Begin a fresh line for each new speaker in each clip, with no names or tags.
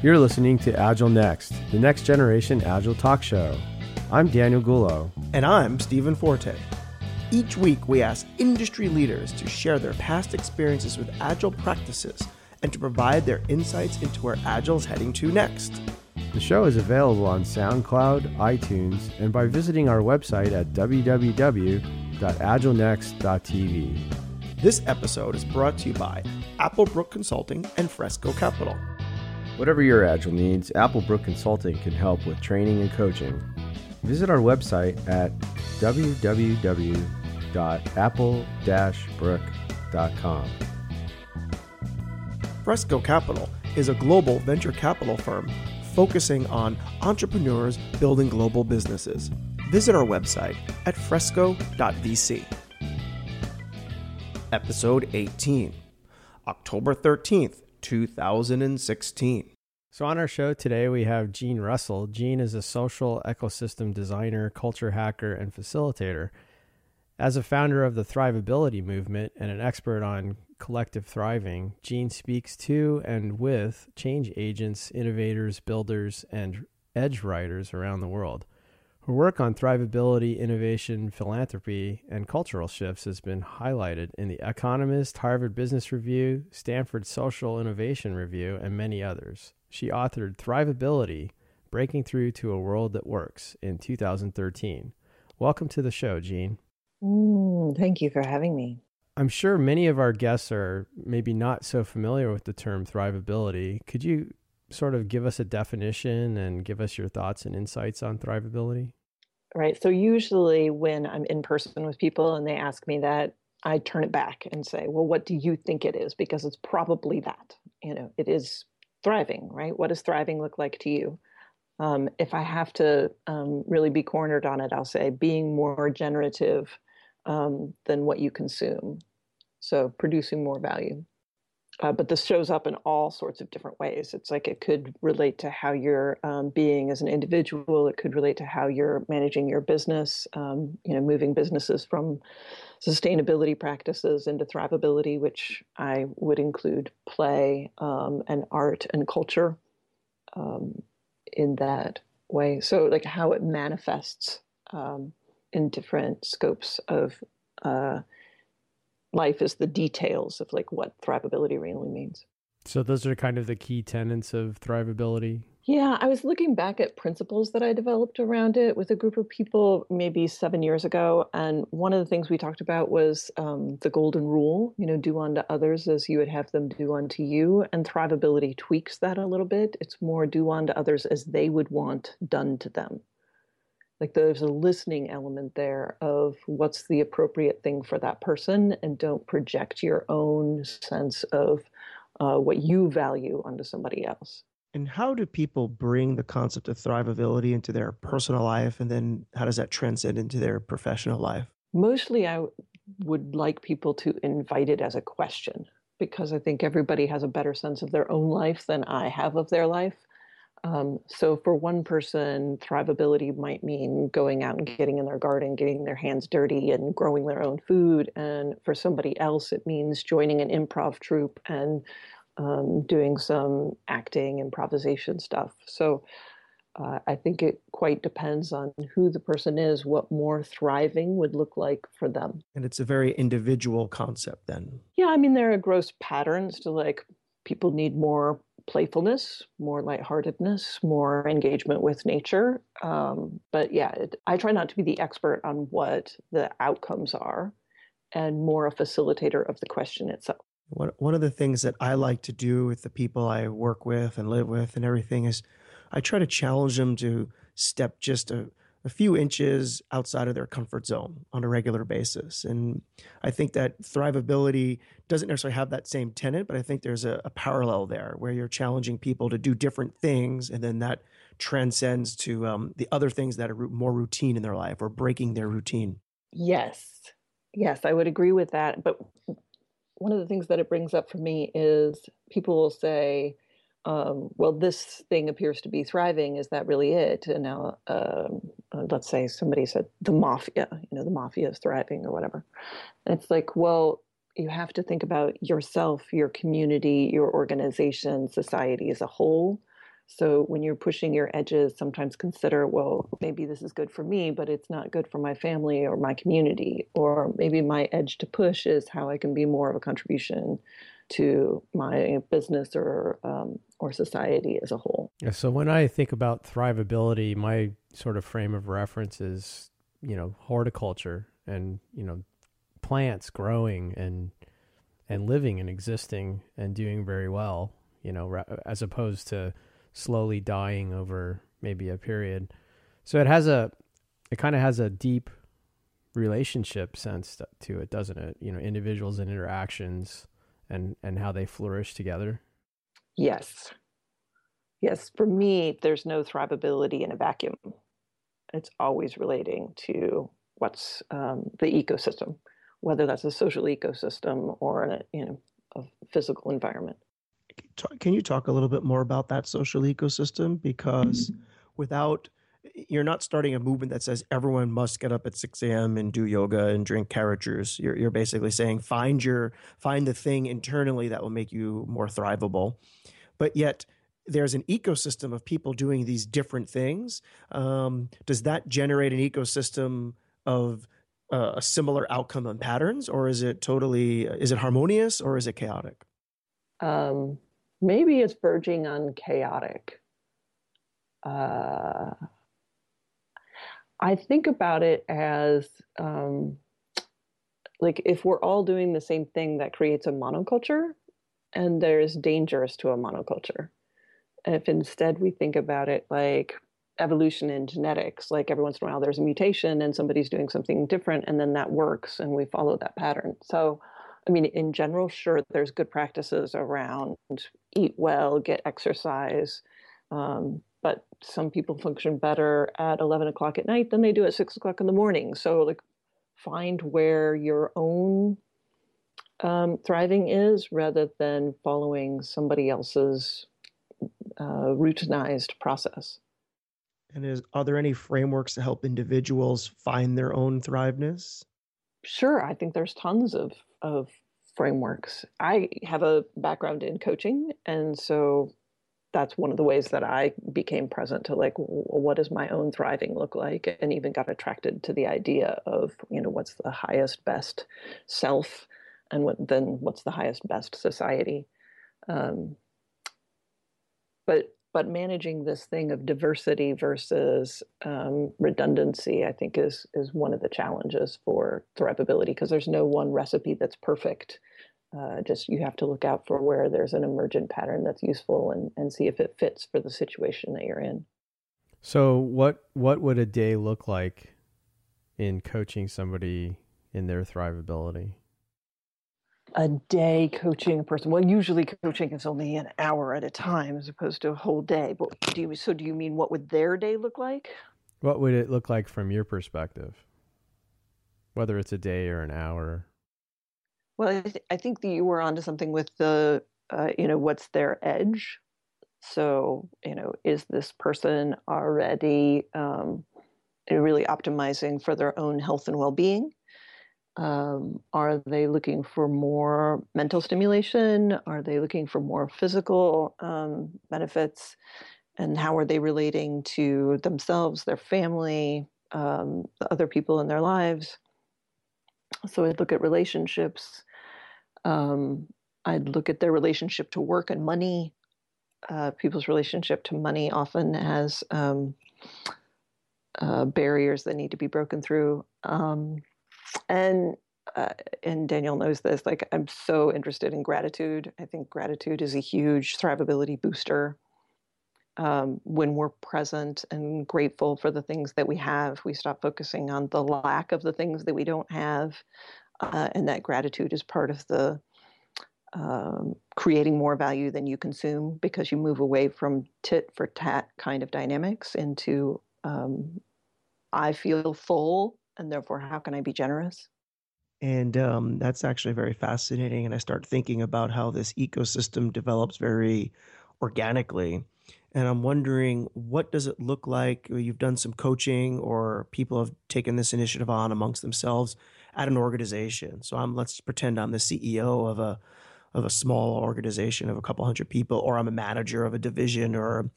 You're listening to Agile Next, the next generation Agile talk show. I'm Daniel Gullo.
And I'm Stephen Forte. Each week, we ask industry leaders to share their past experiences with Agile practices and to provide their insights into where Agile is heading to next.
The show is available on SoundCloud, iTunes, and by visiting our website at www.agilenext.tv.
This episode is brought to you by Applebrook Consulting and Fresco Capital.
Whatever your Agile needs, Applebrook Consulting can help with training and coaching. Visit our website at www.apple-brook.com.
Fresco Capital is a global venture capital firm focusing on entrepreneurs building global businesses. Visit our website at fresco.vc. Episode 18, October 13th, 2016.
So, on our show today, we have Jean Russell. Jean is a social ecosystem designer, culture hacker, and facilitator. As a founder of the Thrivability movement and an expert on collective thriving, Jean speaks to and with change agents, innovators, builders, and edge writers around the world. Her work on thrivability, innovation, philanthropy, and cultural shifts has been highlighted in The Economist, Harvard Business Review, Stanford Social Innovation Review, and many others. She authored Thrivability Breaking Through to a World That Works in 2013. Welcome to the show, Jean.
Mm, thank you for having me.
I'm sure many of our guests are maybe not so familiar with the term thrivability. Could you sort of give us a definition and give us your thoughts and insights on thrivability?
Right. So, usually when I'm in person with people and they ask me that, I turn it back and say, well, what do you think it is? Because it's probably that. You know, it is thriving, right? What does thriving look like to you? Um, if I have to um, really be cornered on it, I'll say being more generative um, than what you consume. So producing more value. Uh, but this shows up in all sorts of different ways. It's like it could relate to how you're um, being as an individual. It could relate to how you're managing your business. Um, you know, moving businesses from sustainability practices into thrivability, which I would include play um, and art and culture um, in that way. So, like how it manifests um, in different scopes of uh, life is the details of like what thrivability really means.
So those are kind of the key tenets of thrivability.
Yeah, I was looking back at principles that I developed around it with a group of people maybe seven years ago. And one of the things we talked about was um, the golden rule, you know, do unto others as you would have them do unto you. And thrivability tweaks that a little bit. It's more do unto others as they would want done to them like there's a listening element there of what's the appropriate thing for that person and don't project your own sense of uh, what you value onto somebody else.
And how do people bring the concept of thrivability into their personal life and then how does that transcend into their professional life?
Mostly i would like people to invite it as a question because i think everybody has a better sense of their own life than i have of their life um, so for one person, thrivability might mean going out and getting in their garden, getting their hands dirty and growing their own food. And for somebody else, it means joining an improv troupe and um, doing some acting, improvisation stuff. So uh, I think it quite depends on who the person is, what more thriving would look like for them.
And it's a very individual concept then.
Yeah, I mean, there are gross patterns to like people need more playfulness, more lightheartedness, more engagement with nature. Um, but yeah, it, I try not to be the expert on what the outcomes are and more a facilitator of the question itself.
One, one of the things that I like to do with the people I work with and live with and everything is I try to challenge them to step just a, a few inches outside of their comfort zone on a regular basis. And I think that thrivability doesn't necessarily have that same tenet, but I think there's a, a, parallel there where you're challenging people to do different things, and then that transcends to um, the other things that are more routine in their life or breaking their routine.
Yes, yes, I would agree with that. But one of the things that it brings up for me is people will say, um, well, this thing appears to be thriving. Is that really it? And now, um, uh, let's say somebody said the mafia, you know, the mafia is thriving or whatever. And it's like, well, you have to think about yourself, your community, your organization, society as a whole. So when you're pushing your edges, sometimes consider, well, maybe this is good for me, but it's not good for my family or my community. Or maybe my edge to push is how I can be more of a contribution to my business or um, or society as a whole.
Yeah, so when I think about thrivability, my sort of frame of reference is, you know, horticulture and you know, plants growing and and living and existing and doing very well. You know, as opposed to slowly dying over maybe a period. So it has a, it kind of has a deep relationship sense to it, doesn't it? You know, individuals and interactions and and how they flourish together.
Yes. Yes, for me, there's no thrivability in a vacuum. It's always relating to what's um, the ecosystem, whether that's a social ecosystem or a, you know a physical environment.
Can you talk a little bit more about that social ecosystem? Because without you're not starting a movement that says everyone must get up at 6 a.m. and do yoga and drink carrot juice. You're, you're basically saying find your find the thing internally that will make you more thrivable. But yet there's an ecosystem of people doing these different things. Um, does that generate an ecosystem of uh, a similar outcome and patterns, or is it totally is it harmonious or is it chaotic?
Um, maybe it's verging on chaotic. Uh, I think about it as um, like if we're all doing the same thing, that creates a monoculture, and there's dangers to a monoculture. If instead we think about it like evolution and genetics, like every once in a while there's a mutation and somebody's doing something different, and then that works, and we follow that pattern. So, I mean, in general, sure, there's good practices around eat well, get exercise, um, but some people function better at 11 o'clock at night than they do at 6 o'clock in the morning. So like find where your own um, thriving is rather than following somebody else's uh, routinized process.
And is are there any frameworks to help individuals find their own thriveness?
Sure i think there's tons of of frameworks. I have a background in coaching and so that's one of the ways that I became present to like what does my own thriving look like? And even got attracted to the idea of you know what's the highest best self and what then what's the highest best society. Um, but but managing this thing of diversity versus um, redundancy i think is is one of the challenges for thrivability because there's no one recipe that's perfect uh, just you have to look out for where there's an emergent pattern that's useful and, and see if it fits for the situation that you're in.
So what what would a day look like in coaching somebody in their thrivability?
A day coaching a person. Well, usually coaching is only an hour at a time as opposed to a whole day. But do you so do you mean what would their day look like?
What would it look like from your perspective? Whether it's a day or an hour.
Well, I, th- I think that you were onto something with the, uh, you know, what's their edge? So, you know, is this person already um, really optimizing for their own health and well being? Um, are they looking for more mental stimulation? Are they looking for more physical um, benefits? And how are they relating to themselves, their family, um, the other people in their lives? So I look at relationships. Um, I'd look at their relationship to work and money. Uh, people's relationship to money often has um, uh, barriers that need to be broken through. Um, and uh, and Daniel knows this. Like I'm so interested in gratitude. I think gratitude is a huge thrivability booster. Um, when we're present and grateful for the things that we have, we stop focusing on the lack of the things that we don't have uh, and that gratitude is part of the um, creating more value than you consume because you move away from tit for tat kind of dynamics into um, I feel full and therefore how can I be generous?
And um, that's actually very fascinating. And I start thinking about how this ecosystem develops very organically. And I'm wondering, what does it look like? You've done some coaching, or people have taken this initiative on amongst themselves at an organization. So I'm let's pretend I'm the CEO of a of a small organization of a couple hundred people, or I'm a manager of a division or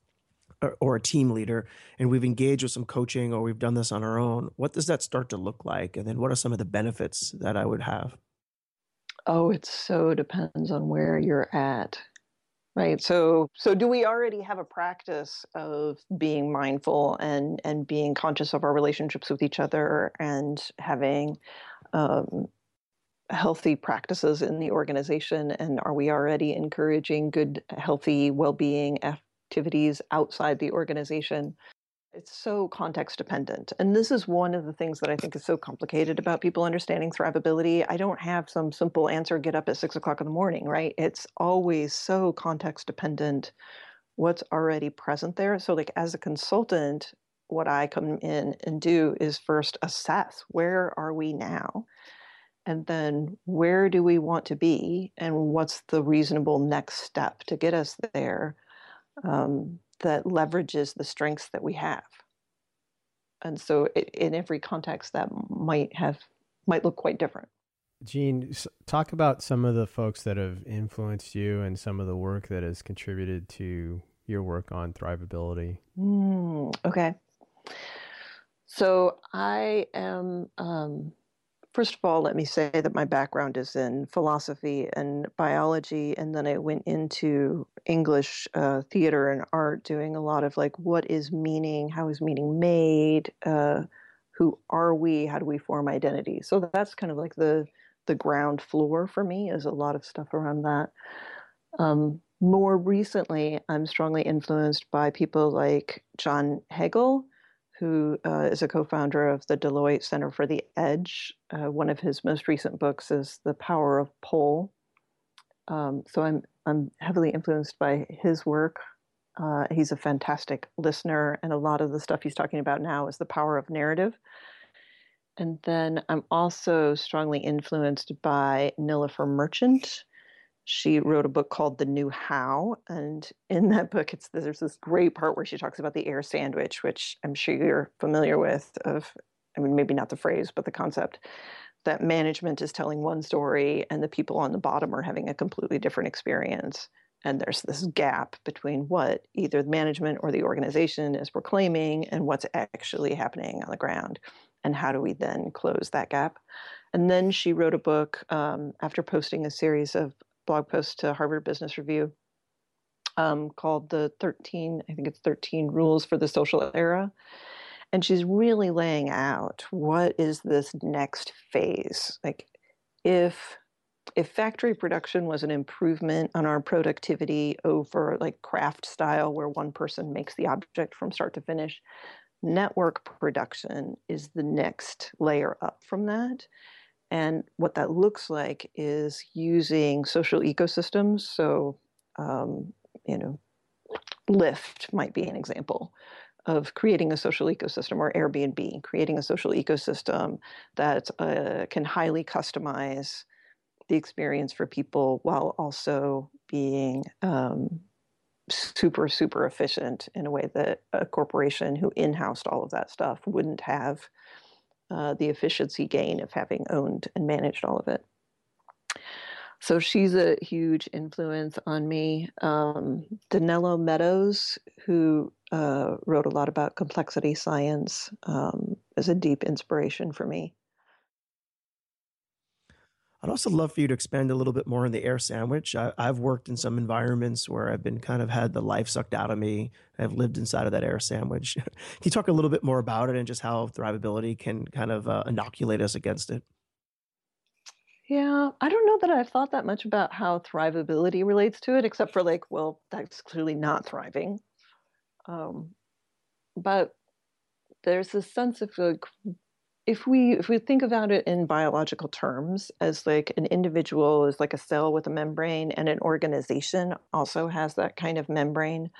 or a team leader and we've engaged with some coaching or we've done this on our own, what does that start to look like? And then what are some of the benefits that I would have?
Oh, it so depends on where you're at. Right. So so do we already have a practice of being mindful and and being conscious of our relationships with each other and having um, healthy practices in the organization and are we already encouraging good healthy well-being activities outside the organization it's so context dependent. And this is one of the things that I think is so complicated about people understanding thrivability. I don't have some simple answer get up at six o'clock in the morning, right? It's always so context dependent what's already present there. So, like, as a consultant, what I come in and do is first assess where are we now? And then where do we want to be? And what's the reasonable next step to get us there? Um, that leverages the strengths that we have. And so it, in every context that might have might look quite different.
Jean, talk about some of the folks that have influenced you and some of the work that has contributed to your work on thrivability.
Mm, okay. So I am um, First of all, let me say that my background is in philosophy and biology, and then I went into English uh, theater and art, doing a lot of like, what is meaning? How is meaning made? Uh, who are we? How do we form identity? So that's kind of like the the ground floor for me. Is a lot of stuff around that. Um, more recently, I'm strongly influenced by people like John Hagel who uh, is a co-founder of the Deloitte Center for the Edge. Uh, one of his most recent books is The Power of Pull. Um, so I'm I'm heavily influenced by his work. Uh, he's a fantastic listener, and a lot of the stuff he's talking about now is the power of narrative. And then I'm also strongly influenced by Nilofer Merchant, she wrote a book called The New How. And in that book, it's there's this great part where she talks about the air sandwich, which I'm sure you're familiar with of I mean, maybe not the phrase, but the concept that management is telling one story and the people on the bottom are having a completely different experience. And there's this gap between what either the management or the organization is proclaiming and what's actually happening on the ground. And how do we then close that gap? And then she wrote a book um, after posting a series of blog post to Harvard Business Review um, called the 13, I think it's 13 Rules for the Social Era. And she's really laying out what is this next phase? Like, if if factory production was an improvement on our productivity over like craft style where one person makes the object from start to finish network production is the next layer up from that and what that looks like is using social ecosystems. So, um, you know, Lyft might be an example of creating a social ecosystem, or Airbnb, creating a social ecosystem that uh, can highly customize the experience for people while also being um, super, super efficient in a way that a corporation who in housed all of that stuff wouldn't have uh, the efficiency gain of having owned and managed all of it. So she's a huge influence on me. Um, Donella Meadows, who uh, wrote a lot about complexity science, um, is a deep inspiration for me.
I'd also love for you to expand a little bit more on the air sandwich. I, have worked in some environments where I've been kind of had the life sucked out of me. I've lived inside of that air sandwich. can you talk a little bit more about it and just how thrivability can kind of uh, inoculate us against it?
Yeah, I don't know that I've thought that much about how thrivability relates to it, except for like, well, that's clearly not thriving. Um, but there's a sense of like if we if we think about it in biological terms as like an individual is like a cell with a membrane and an organization also has that kind of membrane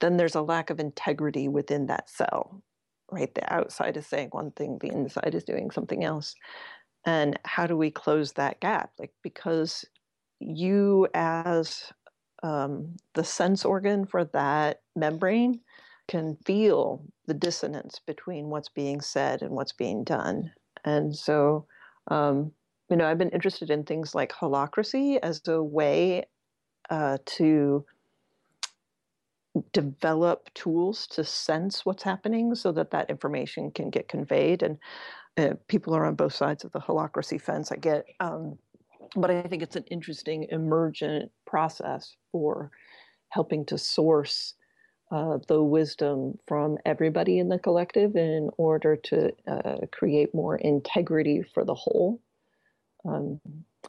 then there's a lack of integrity within that cell right? The outside is saying one thing the inside is doing something else. And how do we close that gap? Like because you as um, the sense organ for that membrane can feel the dissonance between what's being said and what's being done. And so, um, you know, I've been interested in things like holacracy as a way uh, to develop tools to sense what's happening so that that information can get conveyed and uh, people are on both sides of the holacracy fence i get um, but i think it's an interesting emergent process for helping to source uh, the wisdom from everybody in the collective in order to uh, create more integrity for the whole. Um,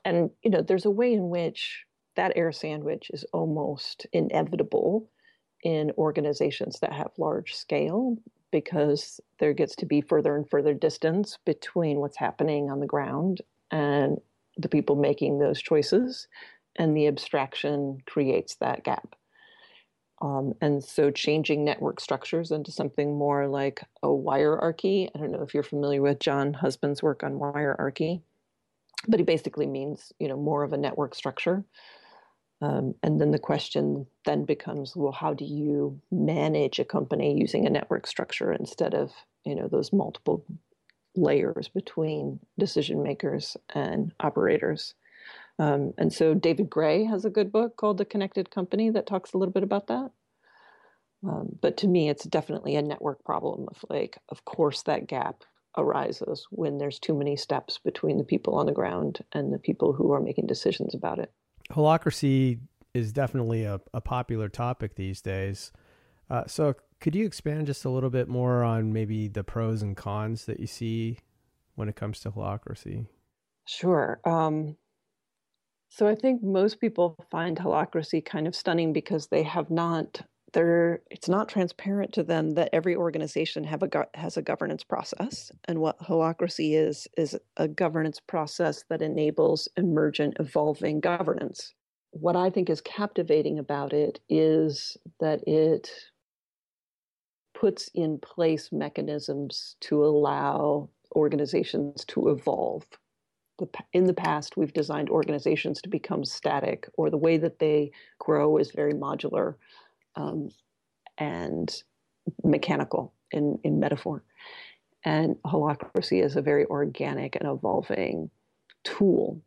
and you know there's a way in which that air sandwich is almost inevitable in organizations that have large scale because there gets to be further and further distance between what's happening on the ground and the people making those choices and the abstraction creates that gap um, and so changing network structures into something more like a wirearchy i don't know if you're familiar with john husband's work on wirearchy but he basically means you know more of a network structure. Um, and then the question then becomes well how do you manage a company using a network structure instead of you know those multiple layers between decision makers and operators um, and so david gray has a good book called the connected company that talks a little bit about that um, but to me it's definitely a network problem of like of course that gap arises when there's too many steps between the people on the ground and the people who are making decisions about it.
Holacracy is definitely a, a popular topic these days. Uh, so, could you expand just a little bit more on maybe the pros and cons that you see when it comes to holacracy?
Sure. Um, so, I think most people find holacracy kind of stunning because they have not they're it's not transparent to them that every organization have a has a governance process. And what holacracy is is a governance process that enables emergent evolving governance. What i think is captivating about it is that it puts in place mechanisms to allow organizations to evolve in the past we've designed organizations to become static or the way that they grow is very modular um, and mechanical in, in metaphor. And holacracy is a very organic and evolving tool.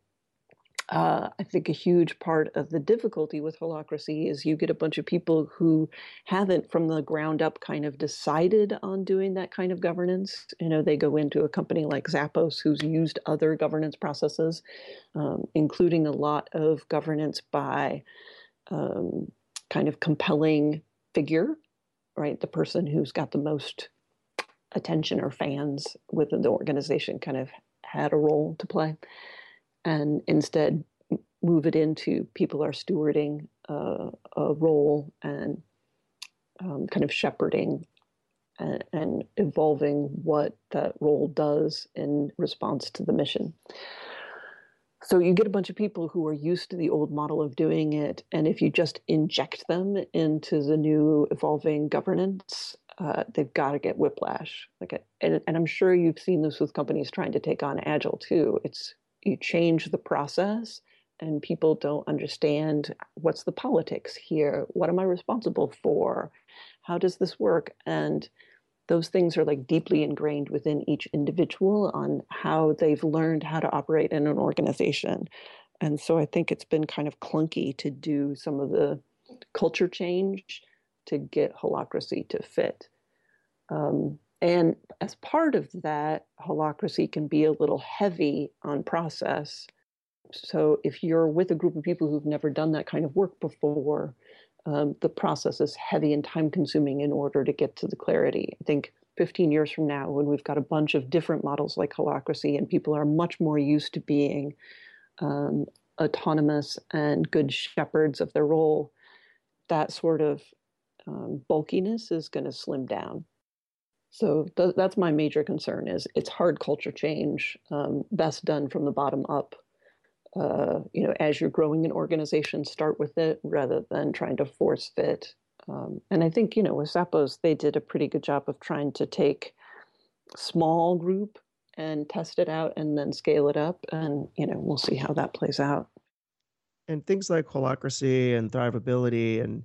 Uh, I think a huge part of the difficulty with holacracy is you get a bunch of people who haven't, from the ground up, kind of decided on doing that kind of governance. You know, they go into a company like Zappos, who's used other governance processes, um, including a lot of governance by um, kind of compelling figure, right? The person who's got the most attention or fans within the organization kind of had a role to play. And instead, move it into people are stewarding uh, a role and um, kind of shepherding and, and, evolving what that role does in response to the mission. So you get a bunch of people who are used to the old model of doing it, and if you just inject them into the new evolving governance, uh, they've got to get whiplash. Like, and, and I'm sure you've seen this with companies trying to take on agile too. It's you change the process, and people don't understand what's the politics here. What am I responsible for? How does this work? And those things are like deeply ingrained within each individual on how they've learned how to operate in an organization. And so I think it's been kind of clunky to do some of the culture change to get holacracy to fit. Um, and as part of that, holacracy can be a little heavy on process. So if you're with a group of people who've never done that kind of work before, um, the process is heavy and time consuming in order to get to the clarity. I think 15 years from now, when we've got a bunch of different models like holacracy and people are much more used to being um, autonomous and good shepherds of their role, that sort of um, bulkiness is going to slim down. So th- that's my major concern is it's hard culture change, um, best done from the bottom up uh, you know, as you're growing an organization, start with it rather than trying to force fit. Um, and I think, you know, with Zappos, they did a pretty good job of trying to take small group and test it out and then scale it up. And, you know, we'll see how that plays out.
And things like holacracy and thrivability and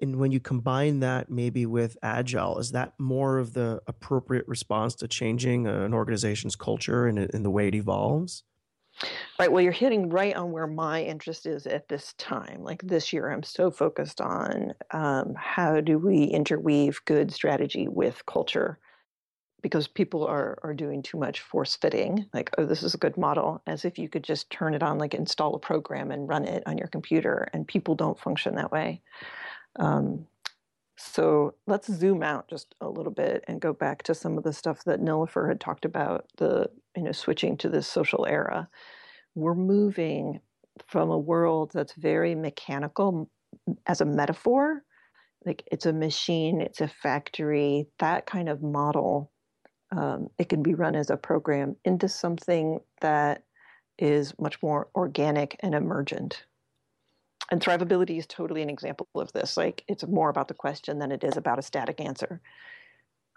and when you combine that maybe with agile, is that more of the appropriate response to changing an organization's culture and, and the way it evolves?
Right. Well, you're hitting right on where my interest is at this time. Like this year, I'm so focused on um, how do we interweave good strategy with culture because people are, are doing too much force fitting. Like, oh, this is a good model, as if you could just turn it on, like install a program and run it on your computer. And people don't function that way. Um, so let's zoom out just a little bit and go back to some of the stuff that Nilofer had talked about, the you know switching to this social era. We're moving from a world that's very mechanical as a metaphor, like it's a machine, it's a factory, that kind of model. Um, it can be run as a program into something that is much more organic and emergent and thrivability is totally an example of this. Like it's more about the question than it is about a static answer.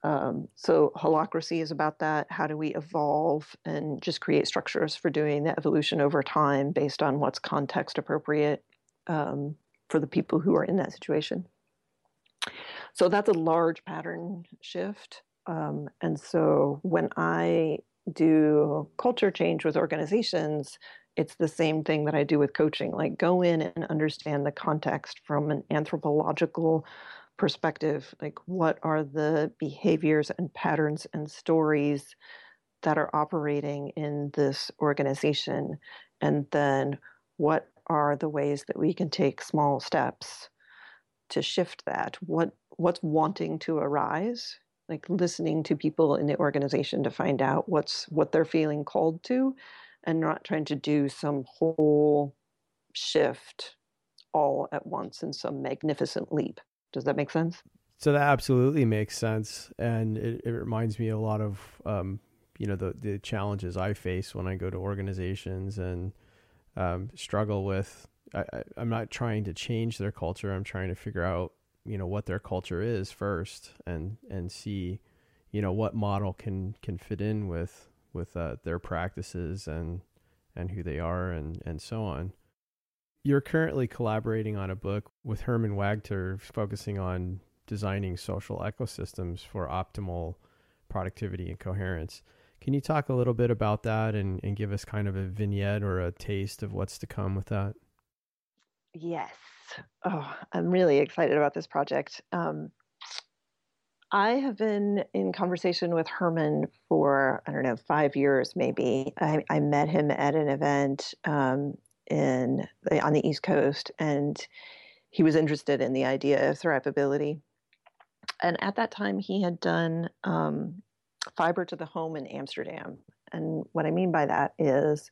Um, so holacracy is about that. How do we evolve and just create structures for doing the evolution over time based on what's context appropriate um, for the people who are in that situation? So that's a large pattern shift. Um, and so when I do culture change with organizations, it's the same thing that I do with coaching. Like, go in and understand the context from an anthropological perspective. Like, what are the behaviors and patterns and stories that are operating in this organization? And then, what are the ways that we can take small steps to shift that? What what's wanting to arise? Like listening to people in the organization to find out what's what they're feeling called to and not trying to do some whole shift all at once in some magnificent leap. Does that make sense?
So that absolutely makes sense, and it, it reminds me a lot of um, you know the the challenges I face when I go to organizations and um, struggle with. I, I'm not trying to change their culture. I'm trying to figure out you know what their culture is first, and and see you know what model can can fit in with with uh, their practices and and who they are and and so on. You're currently collaborating on a book with Herman Wagter focusing on designing social ecosystems for optimal productivity and coherence. Can you talk a little bit about that and, and give us kind of a vignette or a taste of what's to come with that?
Yes. Oh, I'm really excited about this project. Um, I have been in conversation with Herman for, I don't know, five years maybe. I, I met him at an event um, in on the East Coast, and he was interested in the idea of thrivability. And at that time, he had done um, fiber to the home in Amsterdam. And what I mean by that is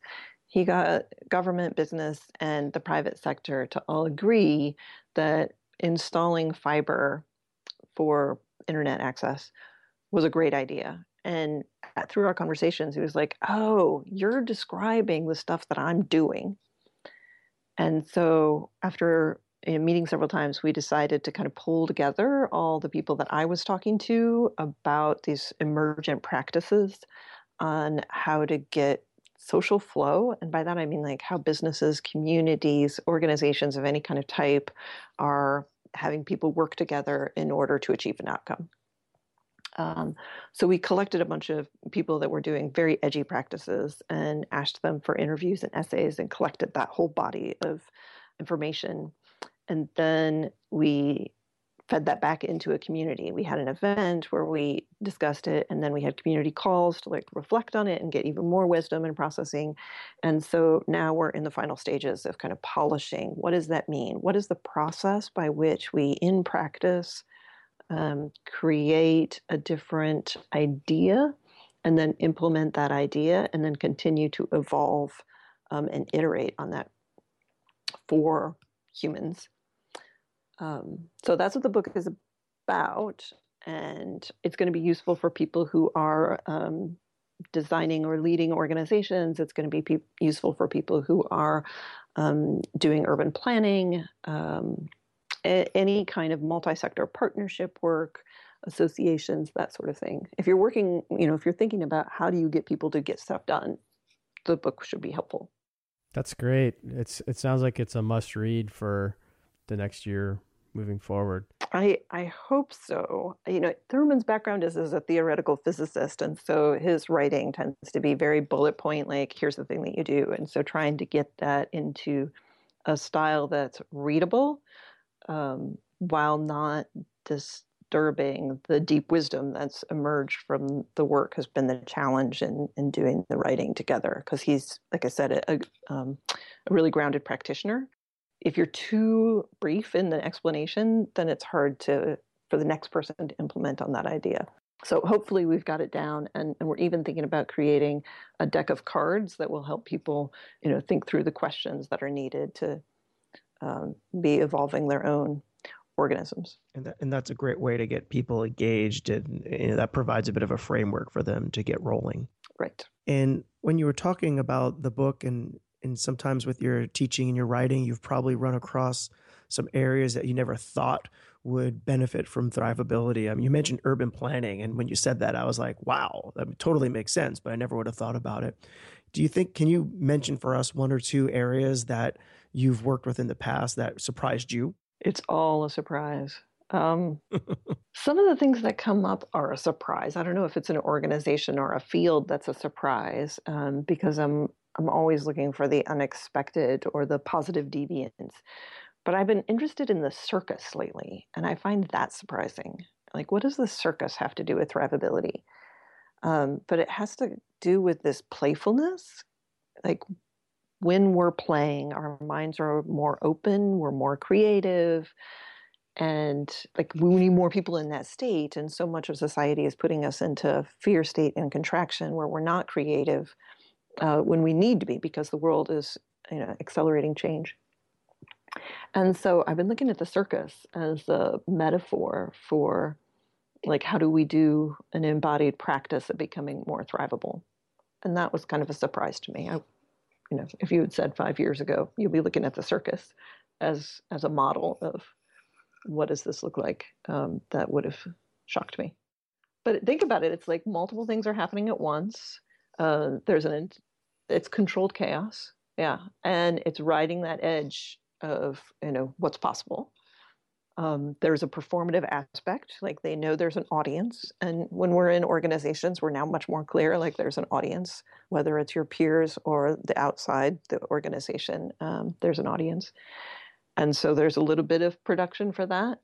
he got government, business, and the private sector to all agree that installing fiber for internet access was a great idea. And through our conversations, he was like, Oh, you're describing the stuff that I'm doing. And so after know, meeting several times, we decided to kind of pull together all the people that I was talking to about these emergent practices on how to get social flow. And by that, I mean like how businesses, communities, organizations of any kind of type are having people work together in order to achieve an outcome. Um, so we collected a bunch of people that were doing very edgy practices and asked them for interviews and essays and collected that whole body of information. And then we fed that back into a community. We had an event where we discussed it, and then we had community calls to like reflect on it and get even more wisdom and processing. And so now we're in the final stages of kind of polishing. What does that mean? What is the process by which we, in practice, um, create a different idea and then implement that idea and then continue to evolve um, and iterate on that for humans? Um, so that's what the book is about, and it's going to be useful for people who are um, designing or leading organizations. It's going to be pe- useful for people who are um, doing urban planning, um, a- any kind of multi-sector partnership work, associations, that sort of thing. If you're working, you know, if you're thinking about how do you get people to get stuff done, the book should be helpful.
That's great. It's it sounds like it's a must read for the next year moving forward.
I I hope so. You know, Herman's background is as a theoretical physicist, and so his writing tends to be very bullet point, like here's the thing that you do, and so trying to get that into a style that's readable, um, while not disturbing the deep wisdom that's emerged from the work has been the challenge in in doing the writing together. Because he's, like I said, a, um, a really grounded practitioner if you're too brief in the explanation, then it's hard to for the next person to implement on that idea. So hopefully we've got it down and, and we're even thinking about creating a deck of cards that will help people, you know, think through the questions that are needed to um, be evolving their own organisms.
And, that, and that's a great way to get people engaged and you know, that provides a bit of a framework for them to get rolling.
Right.
And when you were talking about the book and and sometimes with your teaching and your writing, you've probably run across some areas that you never thought would benefit from thrivability. I mean, you mentioned urban planning, and when you said that, I was like, wow, that totally makes sense, but I never would have thought about it. Do you think, can you mention for us one or two areas that you've worked with in the past that surprised you?
It's all a surprise. Um, some of the things that come up are a surprise. I don't know if it's an organization or a field that's a surprise um, because I'm I'm always looking for the unexpected or the positive deviance. But I've been interested in the circus lately, and I find that surprising. Like, what does the circus have to do with thrivability? Um, but it has to do with this playfulness. Like, when we're playing, our minds are more open, we're more creative. And like we need more people in that state. And so much of society is putting us into fear state and contraction where we're not creative uh, when we need to be because the world is you know accelerating change. And so I've been looking at the circus as a metaphor for like how do we do an embodied practice of becoming more thrivable. And that was kind of a surprise to me. I, you know, if you had said five years ago, you'll be looking at the circus as as a model of what does this look like, um, that would have shocked me. But think about it; it's like multiple things are happening at once. Uh, there's an it's controlled chaos yeah and it's riding that edge of you know what's possible um, there's a performative aspect like they know there's an audience and when we're in organizations we're now much more clear like there's an audience whether it's your peers or the outside the organization um, there's an audience and so there's a little bit of production for that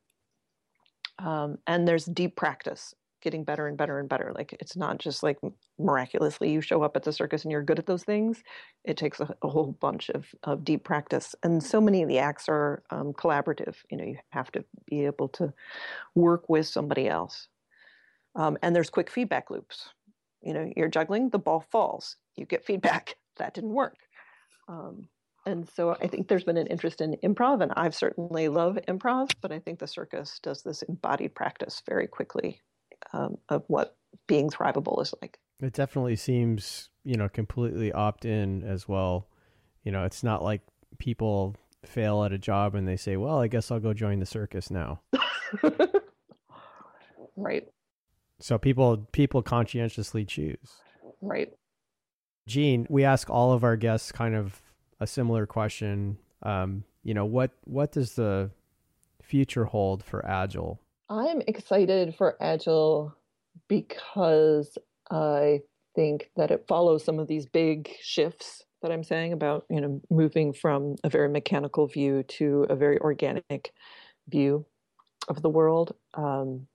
um, and there's deep practice getting better and better and better. Like it's not just like miraculously you show up at the circus and you're good at those things. It takes a, a whole bunch of, of deep practice. And so many of the acts are um, collaborative. You know, you have to be able to work with somebody else. Um, and there's quick feedback loops. You know, you're juggling, the ball falls. You get feedback. That didn't work. Um, and so I think there's been an interest in improv, and I've certainly love improv, but I think the circus does this embodied practice very quickly um, of what being thrivable is like.
It definitely seems, you know, completely opt in as well. You know, it's not like people fail at a job and they say, well, I guess I'll go join the circus now.
right.
So people people conscientiously choose.
Right.
Jean, we ask all of our guests kind of a similar question. Um, you know, what what does the future hold for Agile?
I'm excited for Agile because I think that it follows some of these big shifts that I'm saying about, you know, moving from a very mechanical view to a very organic view of the world. Um,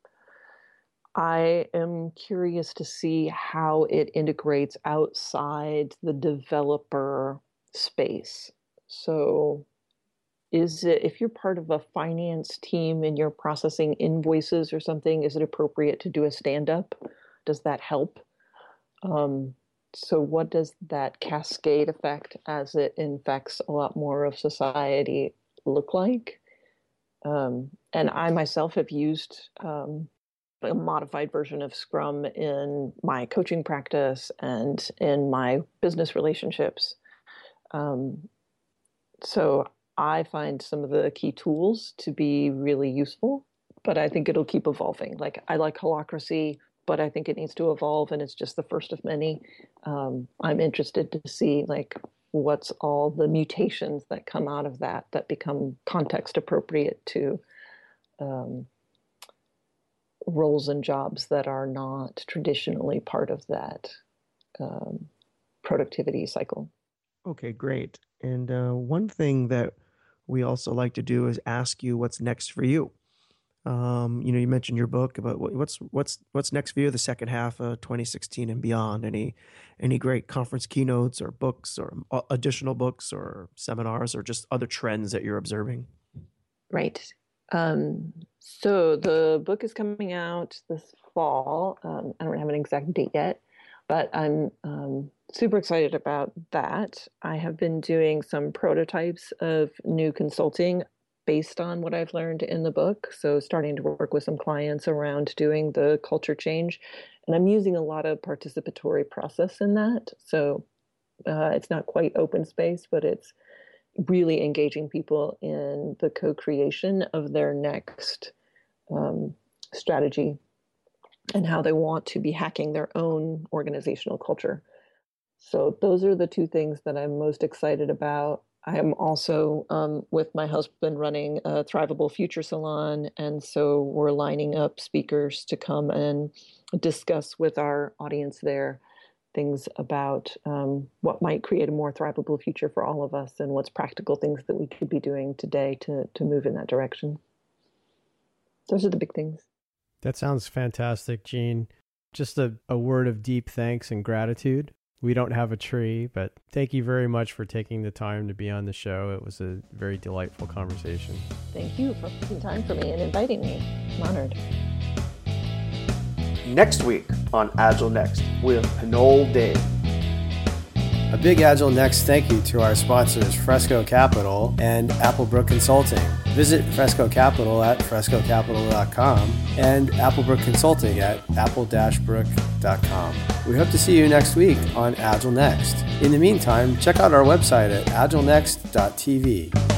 I am curious to see how it integrates outside the developer space. So, is it if you're part of a finance team and you're processing invoices or something is it appropriate to do a stand up does that help? Um, so what does that cascade effect as it infects a lot more of society look like? Um, and i myself have used um, a modified version of scrum in my coaching practice and in my business relationships um, so I find some of the key tools to be really useful, but I think it'll keep evolving. Like I like holacracy, but I think it needs to evolve, and it's just the first of many. Um, I'm interested to see like what's all the mutations that come out of that that become context appropriate to um, roles and jobs that are not traditionally part of that um, productivity cycle.
Okay, great. And uh, one thing that we also like to do is ask you what's next for you. Um, you know, you mentioned your book about what's what's what's next for you the second half of 2016 and beyond. Any any great conference keynotes or books or additional books or seminars or just other trends that you're observing?
Right. Um, so the book is coming out this fall. Um, I don't have an exact date yet, but I'm um, super excited about that. I have been doing some prototypes of new consulting based on what I've learned in the book. So, starting to work with some clients around doing the culture change. And I'm using a lot of participatory process in that. So, uh, it's not quite open space, but it's really engaging people in the co creation of their next um, strategy and how they want to be hacking their own organizational culture. So, those are the two things that I'm most excited about. I am also um, with my husband running a Thrivable Future Salon, and so we're lining up speakers to come and discuss with our audience there things about um, what might create a more thrivable future for all of us, and what's practical things that we could be doing today to to move in that direction. Those are the big things.
That sounds fantastic, Jean. Just a, a word of deep thanks and gratitude we don't have a tree, but thank you very much for taking the time to be on the show. It was a very delightful conversation.
Thank you for taking time for me and inviting me. I'm honored.
Next week on Agile Next with Pinole Day.
A big Agile Next thank you to our sponsors Fresco Capital and Applebrook Consulting. Visit Fresco Capital at frescocapital.com and Applebrook Consulting at apple-brook.com. We hope to see you next week on Agile Next. In the meantime, check out our website at agilenext.tv.